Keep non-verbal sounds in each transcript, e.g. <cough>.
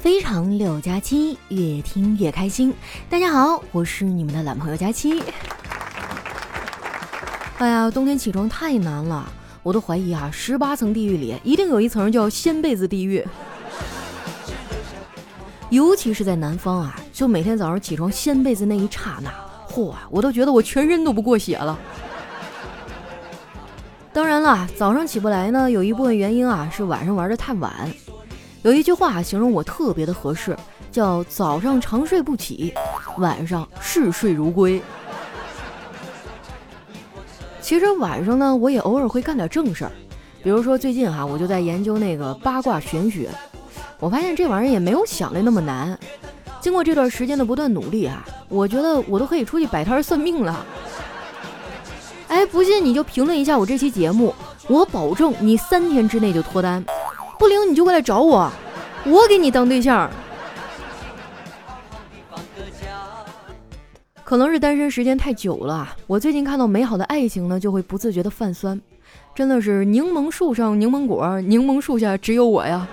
非常六加七，越听越开心。大家好，我是你们的懒朋友佳期。<laughs> 哎呀，冬天起床太难了，我都怀疑啊，十八层地狱里一定有一层叫掀被子地狱。<laughs> 尤其是在南方啊，就每天早上起床掀被子那一刹那，嚯，我都觉得我全身都不过血了。当然了，早上起不来呢，有一部分原因啊是晚上玩的太晚。有一句话形容我特别的合适，叫早上长睡不起，晚上嗜睡如归。其实晚上呢，我也偶尔会干点正事儿，比如说最近哈，我就在研究那个八卦玄学，我发现这玩意儿也没有想的那么难。经过这段时间的不断努力啊，我觉得我都可以出去摆摊算命了。哎，不信你就评论一下我这期节目，我保证你三天之内就脱单，不灵你就过来找我，我给你当对象。可能是单身时间太久了，我最近看到美好的爱情呢，就会不自觉的泛酸，真的是柠檬树上柠檬果，柠檬树下只有我呀。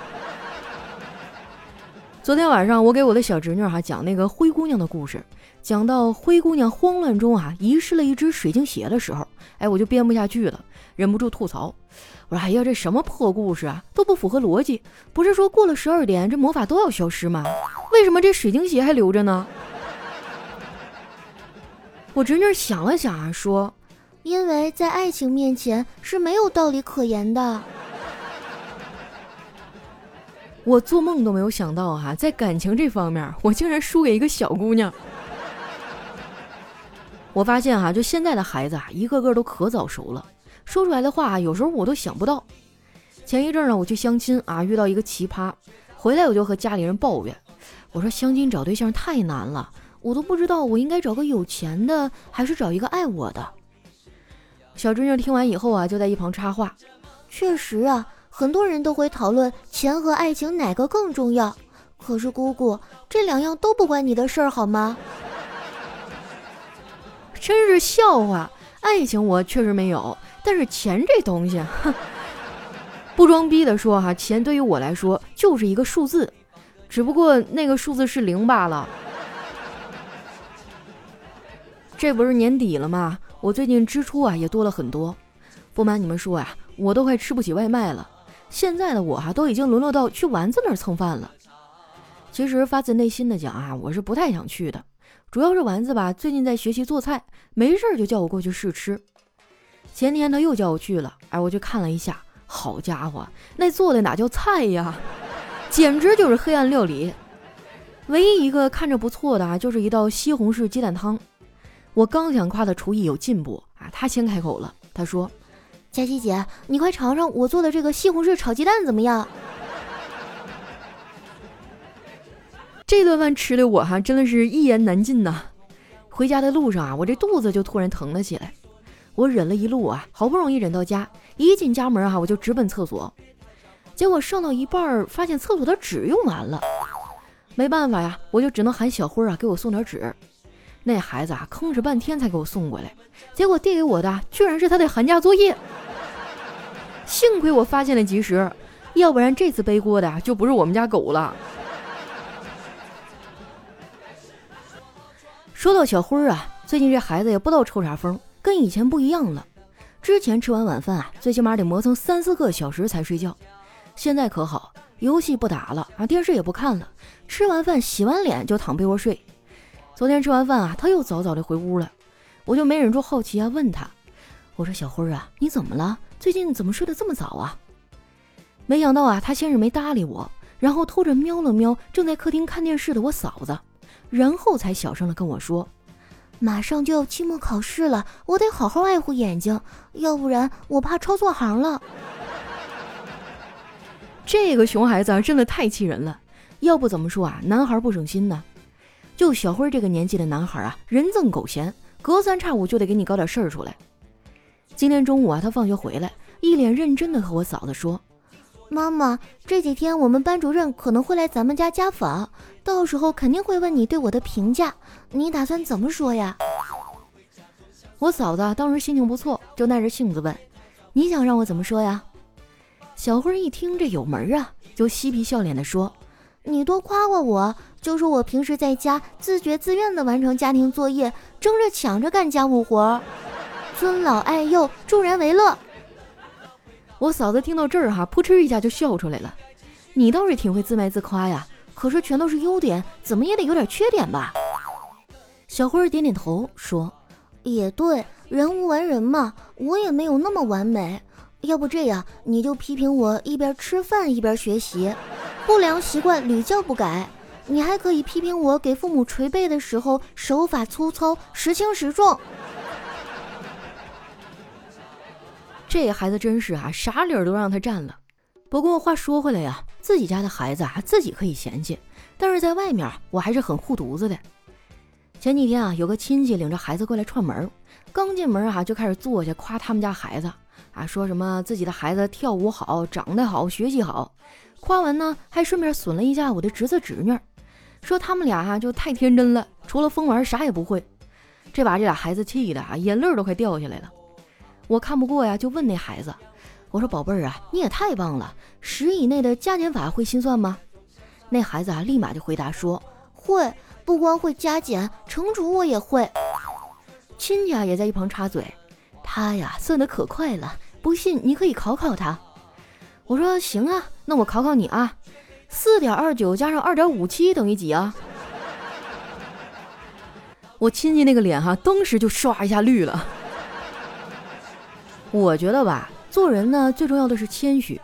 昨天晚上我给我的小侄女哈讲那个灰姑娘的故事。讲到灰姑娘慌乱中啊遗失了一只水晶鞋的时候，哎，我就编不下去了，忍不住吐槽，我说：“哎呀，这什么破故事啊，都不符合逻辑！不是说过了十二点这魔法都要消失吗？为什么这水晶鞋还留着呢？” <laughs> 我侄女想了想啊，说：“因为在爱情面前是没有道理可言的。”我做梦都没有想到哈，在感情这方面，我竟然输给一个小姑娘。我发现哈，就现在的孩子啊，一个个都可早熟了，说出来的话有时候我都想不到。前一阵呢，我去相亲啊，遇到一个奇葩，回来我就和家里人抱怨，我说相亲找对象太难了，我都不知道我应该找个有钱的，还是找一个爱我的。小侄女听完以后啊，就在一旁插话：“确实啊，很多人都会讨论钱和爱情哪个更重要，可是姑姑，这两样都不关你的事儿好吗？” <laughs> 真是笑话！爱情我确实没有，但是钱这东西，哼 <laughs> 不装逼的说哈，钱对于我来说就是一个数字，只不过那个数字是零罢了。这不是年底了吗？我最近支出啊也多了很多，不瞒你们说啊，我都快吃不起外卖了。现在的我哈都已经沦落到去丸子那儿蹭饭了。其实发自内心的讲啊，我是不太想去的。主要是丸子吧，最近在学习做菜，没事儿就叫我过去试吃。前天他又叫我去了，哎，我去看了一下，好家伙，那做的哪叫菜呀，简直就是黑暗料理。唯一一个看着不错的啊，就是一道西红柿鸡蛋汤。我刚想夸他厨艺有进步啊，他先开口了，他说：“佳琪姐，你快尝尝我做的这个西红柿炒鸡蛋怎么样？” <laughs> 这顿饭吃的我哈真的是一言难尽呐！回家的路上啊，我这肚子就突然疼了起来。我忍了一路啊，好不容易忍到家，一进家门哈，我就直奔厕所。结果上到一半儿，发现厕所的纸用完了。没办法呀，我就只能喊小辉啊给我送点纸。那孩子啊，吭哧半天才给我送过来。结果递给我的居然是他的寒假作业。幸亏我发现的及时，要不然这次背锅的就不是我们家狗了。说到小辉儿啊，最近这孩子也不知道抽啥风，跟以前不一样了。之前吃完晚饭啊，最起码得磨蹭三四个小时才睡觉，现在可好，游戏不打了啊，电视也不看了，吃完饭洗完脸就躺被窝睡。昨天吃完饭啊，他又早早的回屋了，我就没忍住好奇啊，问他，我说小辉啊，你怎么了？最近怎么睡得这么早啊？没想到啊，他先是没搭理我，然后偷着瞄了瞄正在客厅看电视的我嫂子。然后才小声的跟我说：“马上就要期末考试了，我得好好爱护眼睛，要不然我怕抄错行了。<laughs> ”这个熊孩子，真的太气人了。要不怎么说啊，男孩不省心呢？就小辉这个年纪的男孩啊，人憎狗嫌，隔三差五就得给你搞点事儿出来。今天中午啊，他放学回来，一脸认真的和我嫂子说。妈妈，这几天我们班主任可能会来咱们家家访，到时候肯定会问你对我的评价，你打算怎么说呀？我嫂子当时心情不错，就耐着性子问：“你想让我怎么说呀？”小辉一听这有门啊，就嬉皮笑脸的说：“你多夸夸我，就说我平时在家自觉自愿的完成家庭作业，争着抢着干家务活，尊老爱幼，助人为乐。我嫂子听到这儿哈，扑哧一下就笑出来了。你倒是挺会自卖自夸呀，可是全都是优点，怎么也得有点缺点吧？小辉点点头说：“也对，人无完人嘛，我也没有那么完美。要不这样，你就批评我一边吃饭一边学习，不良习惯屡教不改。你还可以批评我给父母捶背的时候手法粗糙，时轻时重。”这孩子真是啊，啥理儿都让他占了。不过话说回来呀，自己家的孩子啊，自己可以嫌弃，但是在外面我还是很护犊子的。前几天啊，有个亲戚领着孩子过来串门，刚进门啊，就开始坐下夸他们家孩子啊，说什么自己的孩子跳舞好，长得好，学习好。夸完呢，还顺便损了一下我的侄子侄女，说他们俩啊就太天真了，除了疯玩啥也不会。这把这俩孩子气的啊，眼泪都快掉下来了。我看不过呀，就问那孩子：“我说宝贝儿啊，你也太棒了，十以内的加减法会心算吗？”那孩子啊，立马就回答说：“会，不光会加减，乘除我也会。”亲家也在一旁插嘴：“他呀，算得可快了，不信你可以考考他。”我说：“行啊，那我考考你啊，四点二九加上二点五七等于几啊？”我亲戚那个脸哈，当时就唰一下绿了。我觉得吧，做人呢最重要的是谦虚。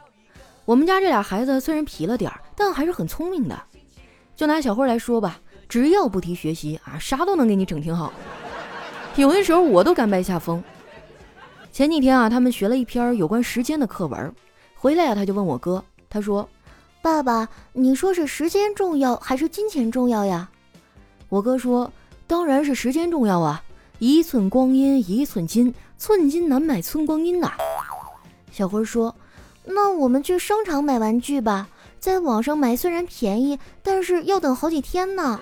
我们家这俩孩子虽然皮了点儿，但还是很聪明的。就拿小慧来说吧，只要不提学习啊，啥都能给你整挺好。有的时候我都甘拜下风。前几天啊，他们学了一篇有关时间的课文，回来啊，他就问我哥，他说：“爸爸，你说是时间重要还是金钱重要呀？”我哥说：“当然是时间重要啊。”一寸光阴一寸金，寸金难买寸光阴呐。小辉说：“那我们去商场买玩具吧，在网上买虽然便宜，但是要等好几天呢。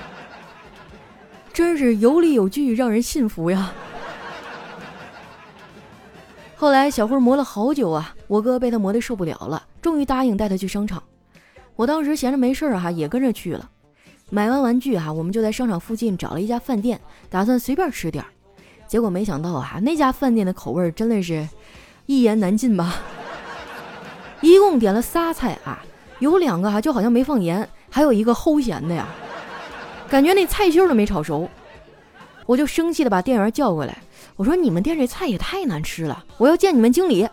<laughs> ”真是有理有据，让人信服呀。后来小辉磨了好久啊，我哥被他磨得受不了了，终于答应带他去商场。我当时闲着没事儿哈，也跟着去了。买完玩具哈，我们就在商场附近找了一家饭店，打算随便吃点儿。结果没想到啊，那家饭店的口味真的是一言难尽吧。<laughs> 一共点了仨菜啊，有两个哈就好像没放盐，还有一个齁咸的呀，感觉那菜心都没炒熟。我就生气的把店员叫过来，我说：“你们店这菜也太难吃了，我要见你们经理。”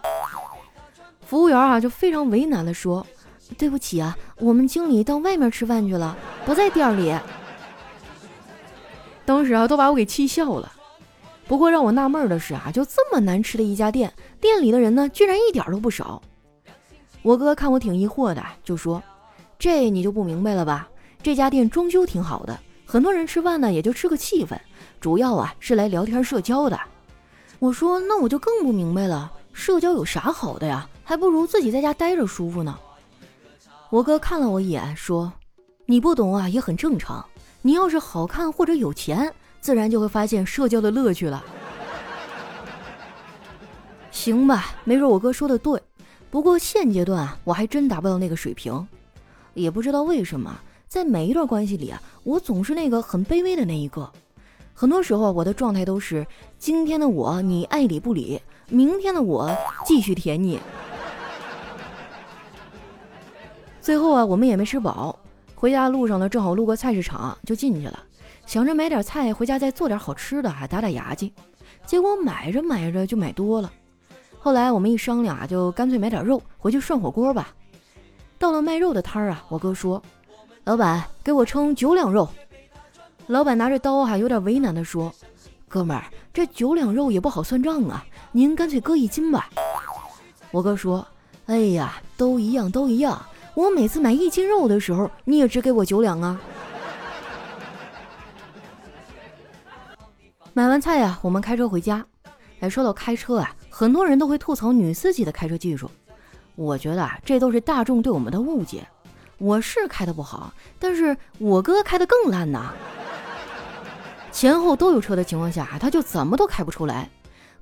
服务员啊就非常为难的说。对不起啊，我们经理到外面吃饭去了，不在店里。当时啊，都把我给气笑了。不过让我纳闷的是啊，就这么难吃的一家店，店里的人呢，居然一点都不少。我哥看我挺疑惑的，就说：“这你就不明白了吧？这家店装修挺好的，很多人吃饭呢，也就吃个气氛，主要啊是来聊天社交的。”我说：“那我就更不明白了，社交有啥好的呀？还不如自己在家待着舒服呢。”我哥看了我一眼，说：“你不懂啊，也很正常。你要是好看或者有钱，自然就会发现社交的乐趣了。<laughs> ”行吧，没准我哥说的对。不过现阶段啊，我还真达不到那个水平。也不知道为什么，在每一段关系里啊，我总是那个很卑微的那一个。很多时候，我的状态都是：今天的我你爱理不理，明天的我继续舔你。最后啊，我们也没吃饱，回家路上呢，正好路过菜市场，就进去了，想着买点菜回家再做点好吃的，还打打牙祭。结果买着买着就买多了。后来我们一商量啊，就干脆买点肉回去涮火锅吧。到了卖肉的摊儿啊，我哥说：“老板，给我称九两肉。”老板拿着刀哈，有点为难的说：“哥们儿，这九两肉也不好算账啊，您干脆搁一斤吧。”我哥说：“哎呀，都一样，都一样。”我每次买一斤肉的时候，你也只给我九两啊。买完菜呀，我们开车回家。哎，说到开车啊，很多人都会吐槽女司机的开车技术。我觉得啊，这都是大众对我们的误解。我是开的不好，但是我哥开的更烂呐。前后都有车的情况下，他就怎么都开不出来。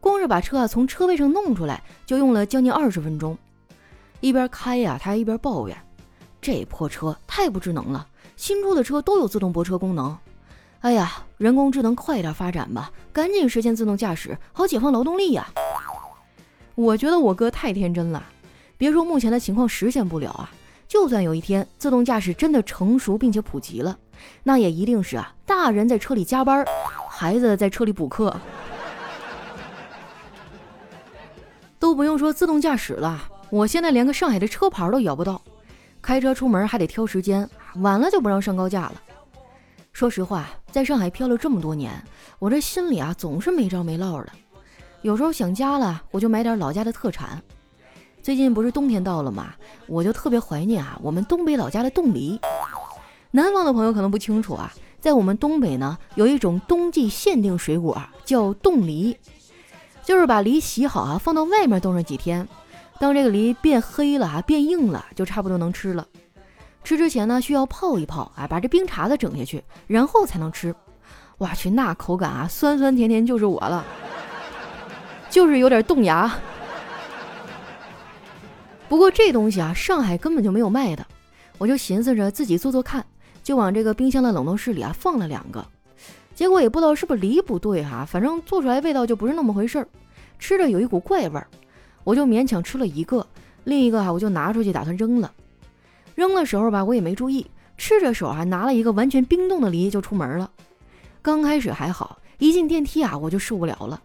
光是把车啊从车位上弄出来，就用了将近二十分钟。一边开呀，他还一边抱怨。这破车太不智能了，新出的车都有自动泊车功能。哎呀，人工智能快点发展吧，赶紧实现自动驾驶，好解放劳动力呀！我觉得我哥太天真了，别说目前的情况实现不了啊，就算有一天自动驾驶真的成熟并且普及了，那也一定是啊，大人在车里加班，孩子在车里补课。都不用说自动驾驶了，我现在连个上海的车牌都摇不到，开车出门还得挑时间，晚了就不让上高架了。说实话，在上海漂了这么多年，我这心里啊总是没着没落的。有时候想家了，我就买点老家的特产。最近不是冬天到了吗？我就特别怀念啊我们东北老家的冻梨。南方的朋友可能不清楚啊，在我们东北呢，有一种冬季限定水果叫冻梨。就是把梨洗好啊，放到外面冻上几天，当这个梨变黑了啊，变硬了，就差不多能吃了。吃之前呢，需要泡一泡啊，把这冰碴子整下去，然后才能吃。哇去，那口感啊，酸酸甜甜就是我了，就是有点冻牙。不过这东西啊，上海根本就没有卖的，我就寻思着自己做做看，就往这个冰箱的冷冻室里啊放了两个。结果也不知道是不是梨不对哈，反正做出来味道就不是那么回事儿，吃着有一股怪味儿，我就勉强吃了一个，另一个哈我就拿出去打算扔了。扔的时候吧，我也没注意，吃着手还拿了一个完全冰冻的梨就出门了。刚开始还好，一进电梯啊我就受不了了，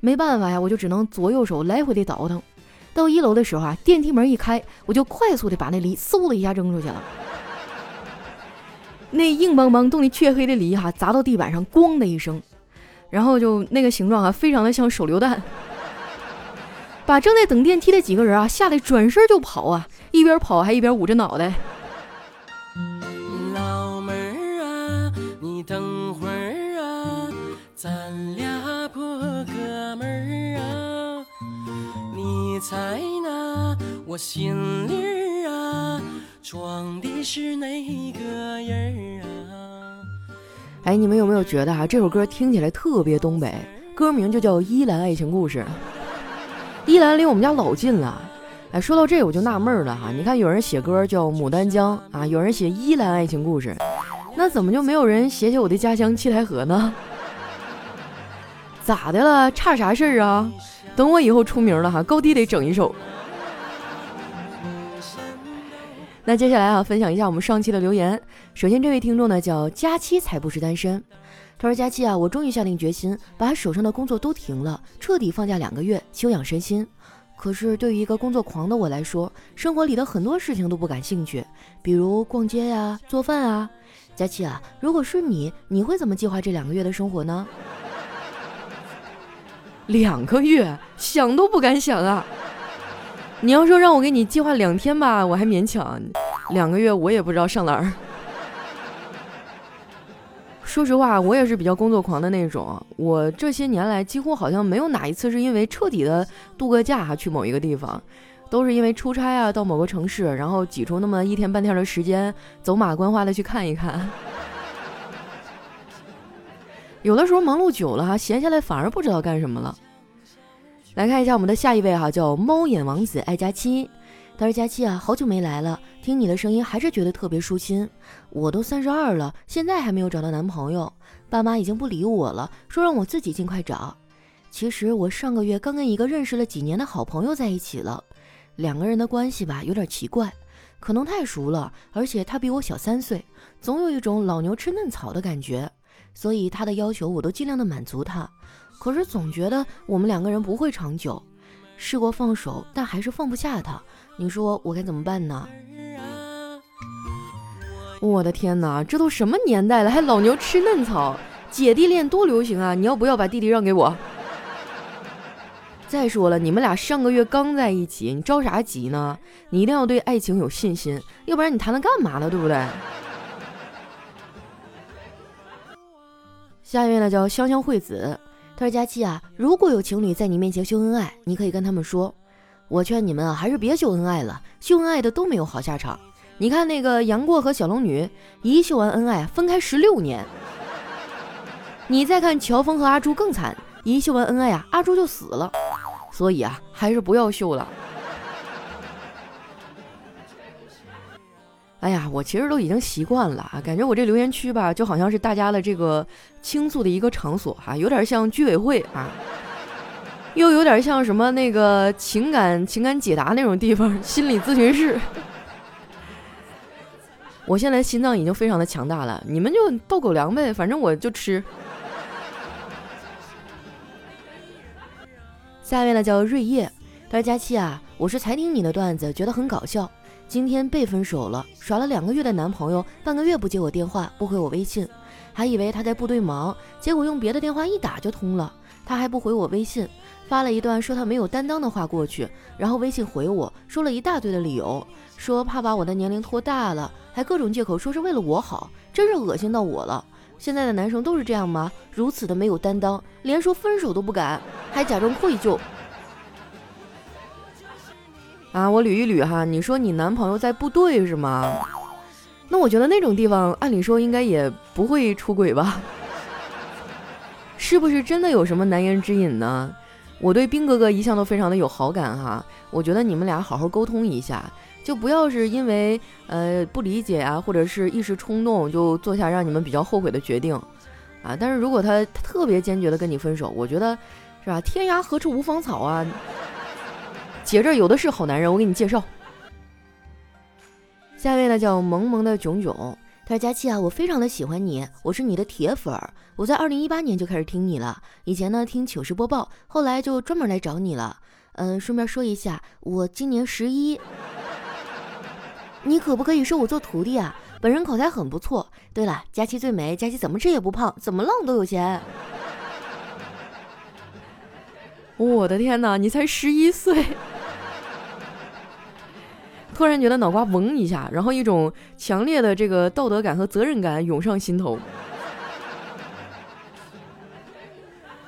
没办法呀，我就只能左右手来回的倒腾。到一楼的时候啊，电梯门一开，我就快速的把那梨嗖的一下扔出去了。<laughs> 那硬邦邦、冻得黢黑的梨哈，砸到地板上，咣的一声，然后就那个形状啊，非常的像手榴弹，把正在等电梯的几个人啊吓得转身就跑啊，一边跑还一边捂着脑袋。老妹儿啊，你等会儿啊，咱俩破哥们儿啊，你猜呢？我心里啊。装的是哪个人啊？哎，你们有没有觉得哈，这首歌听起来特别东北？歌名就叫《依兰爱情故事》。依兰离我们家老近了。哎，说到这我就纳闷了哈，你看有人写歌叫《牡丹江》啊，有人写《依兰爱情故事》，那怎么就没有人写写我的家乡七台河呢？<laughs> 咋的了？差啥事儿啊？等我以后出名了哈，高低得整一首。那接下来啊，分享一下我们上期的留言。首先，这位听众呢叫佳期，才不是单身。他说：“佳期啊，我终于下定决心，把手上的工作都停了，彻底放假两个月，休养身心。可是对于一个工作狂的我来说，生活里的很多事情都不感兴趣，比如逛街呀、做饭啊。佳期啊，如果是你，你会怎么计划这两个月的生活呢？<laughs> 两个月，想都不敢想啊！”你要说让我给你计划两天吧，我还勉强；两个月我也不知道上哪儿。说实话，我也是比较工作狂的那种。我这些年来几乎好像没有哪一次是因为彻底的度个假哈去某一个地方，都是因为出差啊到某个城市，然后挤出那么一天半天的时间，走马观花的去看一看。有的时候忙碌久了哈，闲下来反而不知道干什么了。来看一下我们的下一位哈，叫猫眼王子爱佳期。他说：“佳期啊，好久没来了，听你的声音还是觉得特别舒心。我都三十二了，现在还没有找到男朋友，爸妈已经不理我了，说让我自己尽快找。其实我上个月刚跟一个认识了几年的好朋友在一起了，两个人的关系吧有点奇怪，可能太熟了，而且他比我小三岁，总有一种老牛吃嫩草的感觉，所以他的要求我都尽量的满足他。”可是总觉得我们两个人不会长久，试过放手，但还是放不下他。你说我该怎么办呢？我的天哪，这都什么年代了，还老牛吃嫩草？姐弟恋多流行啊！你要不要把弟弟让给我？再说了，你们俩上个月刚在一起，你着啥急呢？你一定要对爱情有信心，要不然你谈它干嘛呢？对不对？下一位呢，叫香香惠子。他说：“佳期啊，如果有情侣在你面前秀恩爱，你可以跟他们说，我劝你们啊，还是别秀恩爱了，秀恩爱的都没有好下场。你看那个杨过和小龙女，一秀完恩爱分开十六年。你再看乔峰和阿朱更惨，一秀完恩爱啊，阿朱就死了。所以啊，还是不要秀了。”哎呀，我其实都已经习惯了啊，感觉我这留言区吧，就好像是大家的这个倾诉的一个场所哈，有点像居委会啊，又有点像什么那个情感情感解答那种地方，心理咨询室。我现在心脏已经非常的强大了，你们就斗狗粮呗，反正我就吃。下面呢叫瑞叶，他说佳期啊，我是才听你的段子，觉得很搞笑。今天被分手了，耍了两个月的男朋友，半个月不接我电话，不回我微信，还以为他在部队忙，结果用别的电话一打就通了，他还不回我微信，发了一段说他没有担当的话过去，然后微信回我说了一大堆的理由，说怕把我的年龄拖大了，还各种借口说是为了我好，真是恶心到我了。现在的男生都是这样吗？如此的没有担当，连说分手都不敢，还假装愧疚。啊，我捋一捋哈，你说你男朋友在部队是吗？那我觉得那种地方，按理说应该也不会出轨吧？是不是真的有什么难言之隐呢？我对兵哥哥一向都非常的有好感哈，我觉得你们俩好好沟通一下，就不要是因为呃不理解啊，或者是一时冲动就做下让你们比较后悔的决定啊。但是如果他特别坚决的跟你分手，我觉得是吧？天涯何处无芳草啊！姐这有的是好男人，我给你介绍。下一位呢叫萌萌的囧囧，他说：“佳期啊，我非常的喜欢你，我是你的铁粉儿，我在二零一八年就开始听你了，以前呢听糗事播报，后来就专门来找你了。嗯，顺便说一下，我今年十一，你可不可以收我做徒弟啊？本人口才很不错。对了，佳期最美，佳期怎么吃也不胖，怎么浪都有钱。”我的天哪，你才十一岁！突然觉得脑瓜嗡一下，然后一种强烈的这个道德感和责任感涌上心头。<laughs>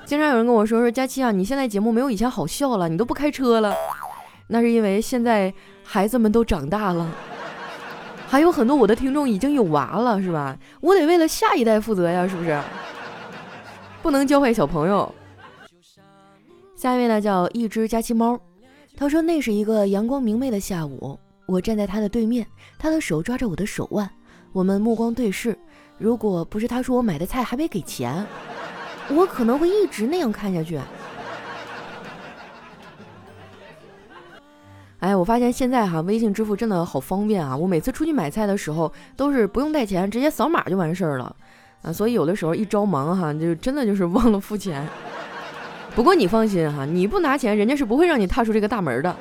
经常有人跟我说说佳期啊，你现在节目没有以前好笑了，你都不开车了，那是因为现在孩子们都长大了，还有很多我的听众已经有娃了，是吧？我得为了下一代负责呀，是不是？不能教坏小朋友。下一位呢叫一只佳期猫，他说那是一个阳光明媚的下午，我站在他的对面，他的手抓着我的手腕，我们目光对视。如果不是他说我买的菜还没给钱，我可能会一直那样看下去。哎，我发现现在哈微信支付真的好方便啊！我每次出去买菜的时候都是不用带钱，直接扫码就完事儿了啊！所以有的时候一着忙哈，就真的就是忘了付钱。不过你放心哈，你不拿钱，人家是不会让你踏出这个大门的。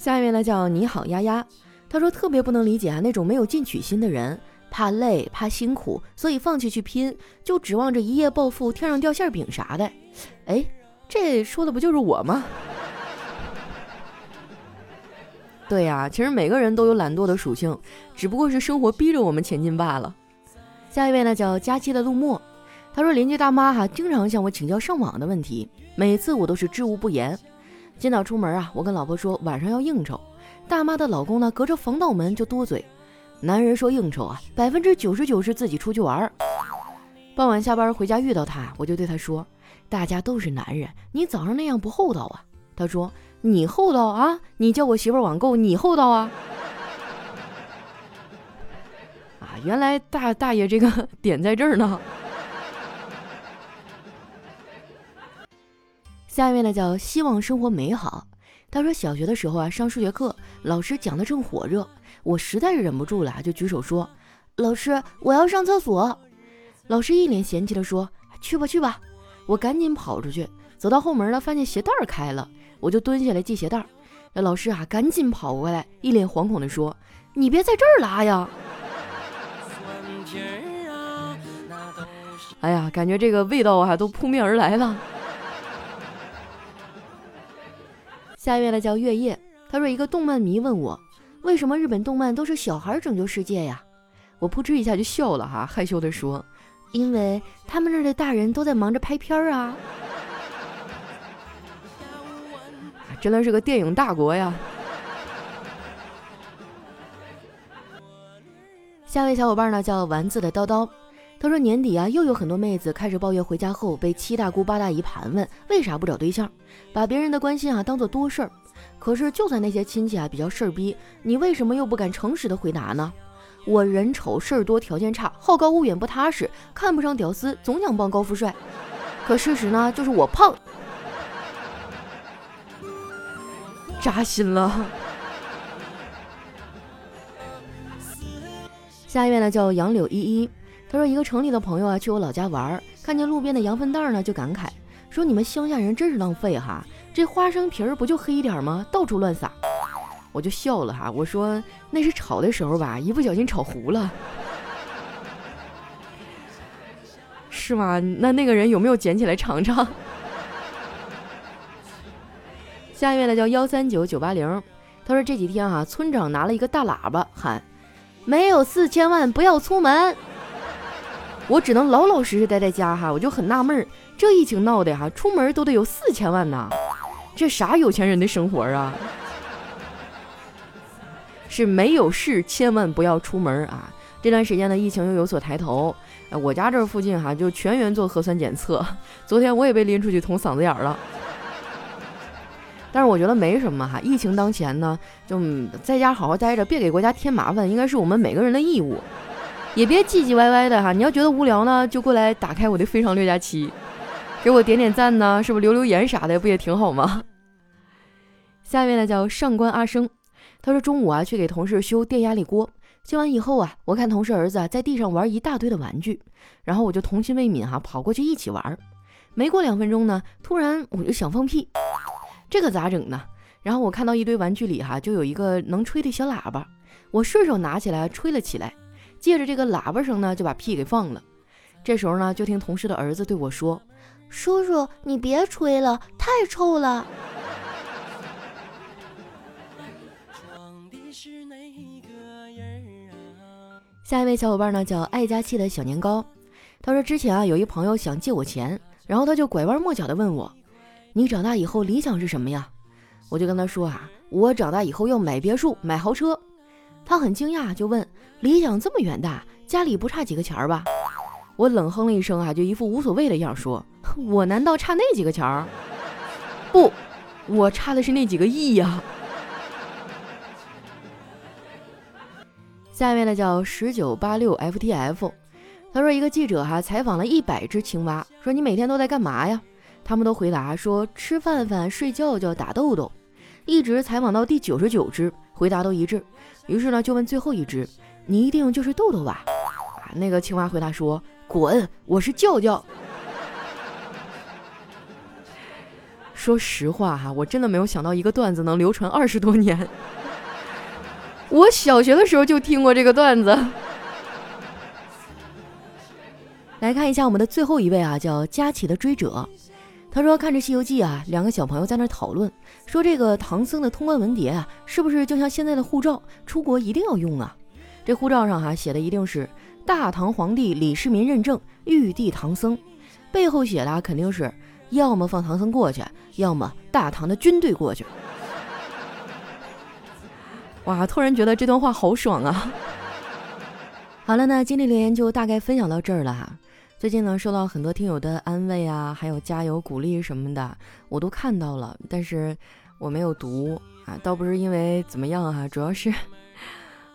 下一位呢叫你好丫丫，他说特别不能理解啊那种没有进取心的人，怕累怕辛苦，所以放弃去拼，就指望着一夜暴富、天上掉馅饼啥的。哎，这说的不就是我吗？<laughs> 对呀，其实每个人都有懒惰的属性，只不过是生活逼着我们前进罢了。下一位呢叫佳期的陆墨。他说：“邻居大妈哈经常向我请教上网的问题，每次我都是知无不言。今早出门啊，我跟老婆说晚上要应酬，大妈的老公呢隔着防盗门就多嘴。男人说应酬啊，百分之九十九是自己出去玩。傍晚下班回家遇到他，我就对他说：大家都是男人，你早上那样不厚道啊。他说：你厚道啊？你叫我媳妇网购，你厚道啊？<laughs> 啊，原来大大爷这个 <laughs> 点在这儿呢。”下一位呢叫希望生活美好。他说小学的时候啊，上数学课，老师讲的正火热，我实在是忍不住了，就举手说：“老师，我要上厕所。”老师一脸嫌弃的说：“去吧去吧。”我赶紧跑出去，走到后门呢，发现鞋带开了，我就蹲下来系鞋带。那老师啊，赶紧跑过来，一脸惶恐的说：“你别在这儿拉呀！”哎呀，感觉这个味道啊，都扑面而来了。下一位呢叫月夜，他说一个动漫迷问我，为什么日本动漫都是小孩拯救世界呀？我扑哧一下就笑了哈，害羞的说，因为他们那儿的大人都在忙着拍片儿啊，真的是个电影大国呀。下位小伙伴呢叫丸子的叨叨，他说年底啊，又有很多妹子开始抱怨回家后被七大姑八大姨盘问为啥不找对象，把别人的关心啊当做多事儿。可是就算那些亲戚啊比较事儿逼，你为什么又不敢诚实的回答呢？我人丑事儿多条件差，好高骛远不踏实，看不上屌丝，总想傍高富帅。可事实呢，就是我胖，扎心了。下一位呢叫杨柳依依。他说：“一个城里的朋友啊，去我老家玩，看见路边的羊粪蛋呢，就感慨说：‘你们乡下人真是浪费哈，这花生皮儿不就黑一点吗？到处乱撒。’我就笑了哈，我说那是炒的时候吧，一不小心炒糊了，<laughs> 是吗？那那个人有没有捡起来尝尝？” <laughs> 下一位呢叫幺三九九八零，他说这几天啊，村长拿了一个大喇叭喊：‘没有四千万不要出门。’”我只能老老实实待在家哈，我就很纳闷儿，这疫情闹的哈，出门都得有四千万呐，这啥有钱人的生活啊？<laughs> 是没有事千万不要出门啊！这段时间呢，疫情又有所抬头，我家这附近哈就全员做核酸检测，<laughs> 昨天我也被拎出去捅嗓子眼儿了。但是我觉得没什么哈，疫情当前呢，就在家好好待着，别给国家添麻烦，应该是我们每个人的义务。也别唧唧歪歪的哈，你要觉得无聊呢，就过来打开我的《非常六加七》，给我点点赞呢，是不是留留言啥的，不也挺好吗？下一位呢叫上官阿生，他说中午啊去给同事修电压力锅，修完以后啊，我看同事儿子啊在地上玩一大堆的玩具，然后我就童心未泯哈，跑过去一起玩。没过两分钟呢，突然我就想放屁，这可咋整呢？然后我看到一堆玩具里哈就有一个能吹的小喇叭，我顺手拿起来吹了起来。借着这个喇叭声呢，就把屁给放了。这时候呢，就听同事的儿子对我说：“叔叔，你别吹了，太臭了。”下一位小伙伴呢，叫爱家气的小年糕。他说之前啊，有一朋友想借我钱，然后他就拐弯抹角的问我：“你长大以后理想是什么呀？”我就跟他说啊：“我长大以后要买别墅，买豪车。”他很惊讶，就问：“理想这么远大，家里不差几个钱儿吧？”我冷哼了一声，啊，就一副无所谓的样说：“我难道差那几个钱儿？不，我差的是那几个亿呀！”下面呢叫十九八六 ftf，他说一个记者哈采访了一百只青蛙，说你每天都在干嘛呀？他们都回答说吃饭饭、睡觉觉、打豆豆。一直采访到第九十九只，回答都一致。于是呢，就问最后一只：“你一定就是豆豆吧？”啊，那个青蛙回答说：“滚，我是叫叫。”说实话哈，我真的没有想到一个段子能流传二十多年。我小学的时候就听过这个段子。来看一下我们的最后一位啊，叫佳琪的追者。他说：“看着《西游记》啊，两个小朋友在那讨论，说这个唐僧的通关文牒啊，是不是就像现在的护照，出国一定要用啊？这护照上哈写的一定是大唐皇帝李世民认证，玉帝唐僧，背后写的肯定是要么放唐僧过去，要么大唐的军队过去。哇，突然觉得这段话好爽啊！好了，那今天留言就大概分享到这儿了哈。”最近呢，收到很多听友的安慰啊，还有加油鼓励什么的，我都看到了，但是我没有读啊，倒不是因为怎么样哈，主要是，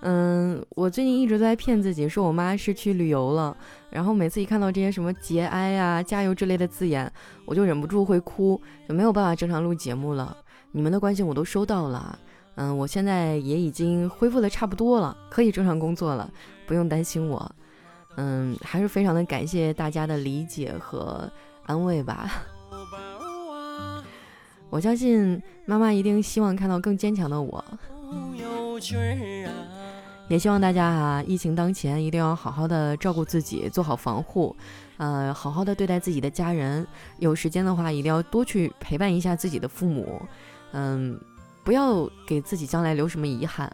嗯，我最近一直在骗自己，说我妈是去旅游了，然后每次一看到这些什么节哀啊、加油之类的字眼，我就忍不住会哭，就没有办法正常录节目了。你们的关心我都收到了，嗯，我现在也已经恢复的差不多了，可以正常工作了，不用担心我。嗯，还是非常的感谢大家的理解和安慰吧。<laughs> 我相信妈妈一定希望看到更坚强的我。也希望大家啊，疫情当前一定要好好的照顾自己，做好防护，呃，好好的对待自己的家人。有时间的话，一定要多去陪伴一下自己的父母。嗯，不要给自己将来留什么遗憾。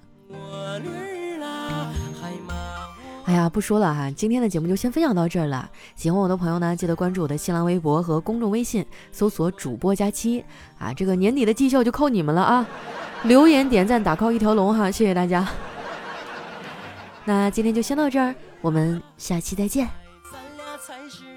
哎呀，不说了哈，今天的节目就先分享到这儿了。喜欢我的朋友呢，记得关注我的新浪微博和公众微信，搜索主播佳期啊。这个年底的绩效就靠你们了啊！留言点赞打 call 一条龙哈，谢谢大家。那今天就先到这儿，我们下期再见。才是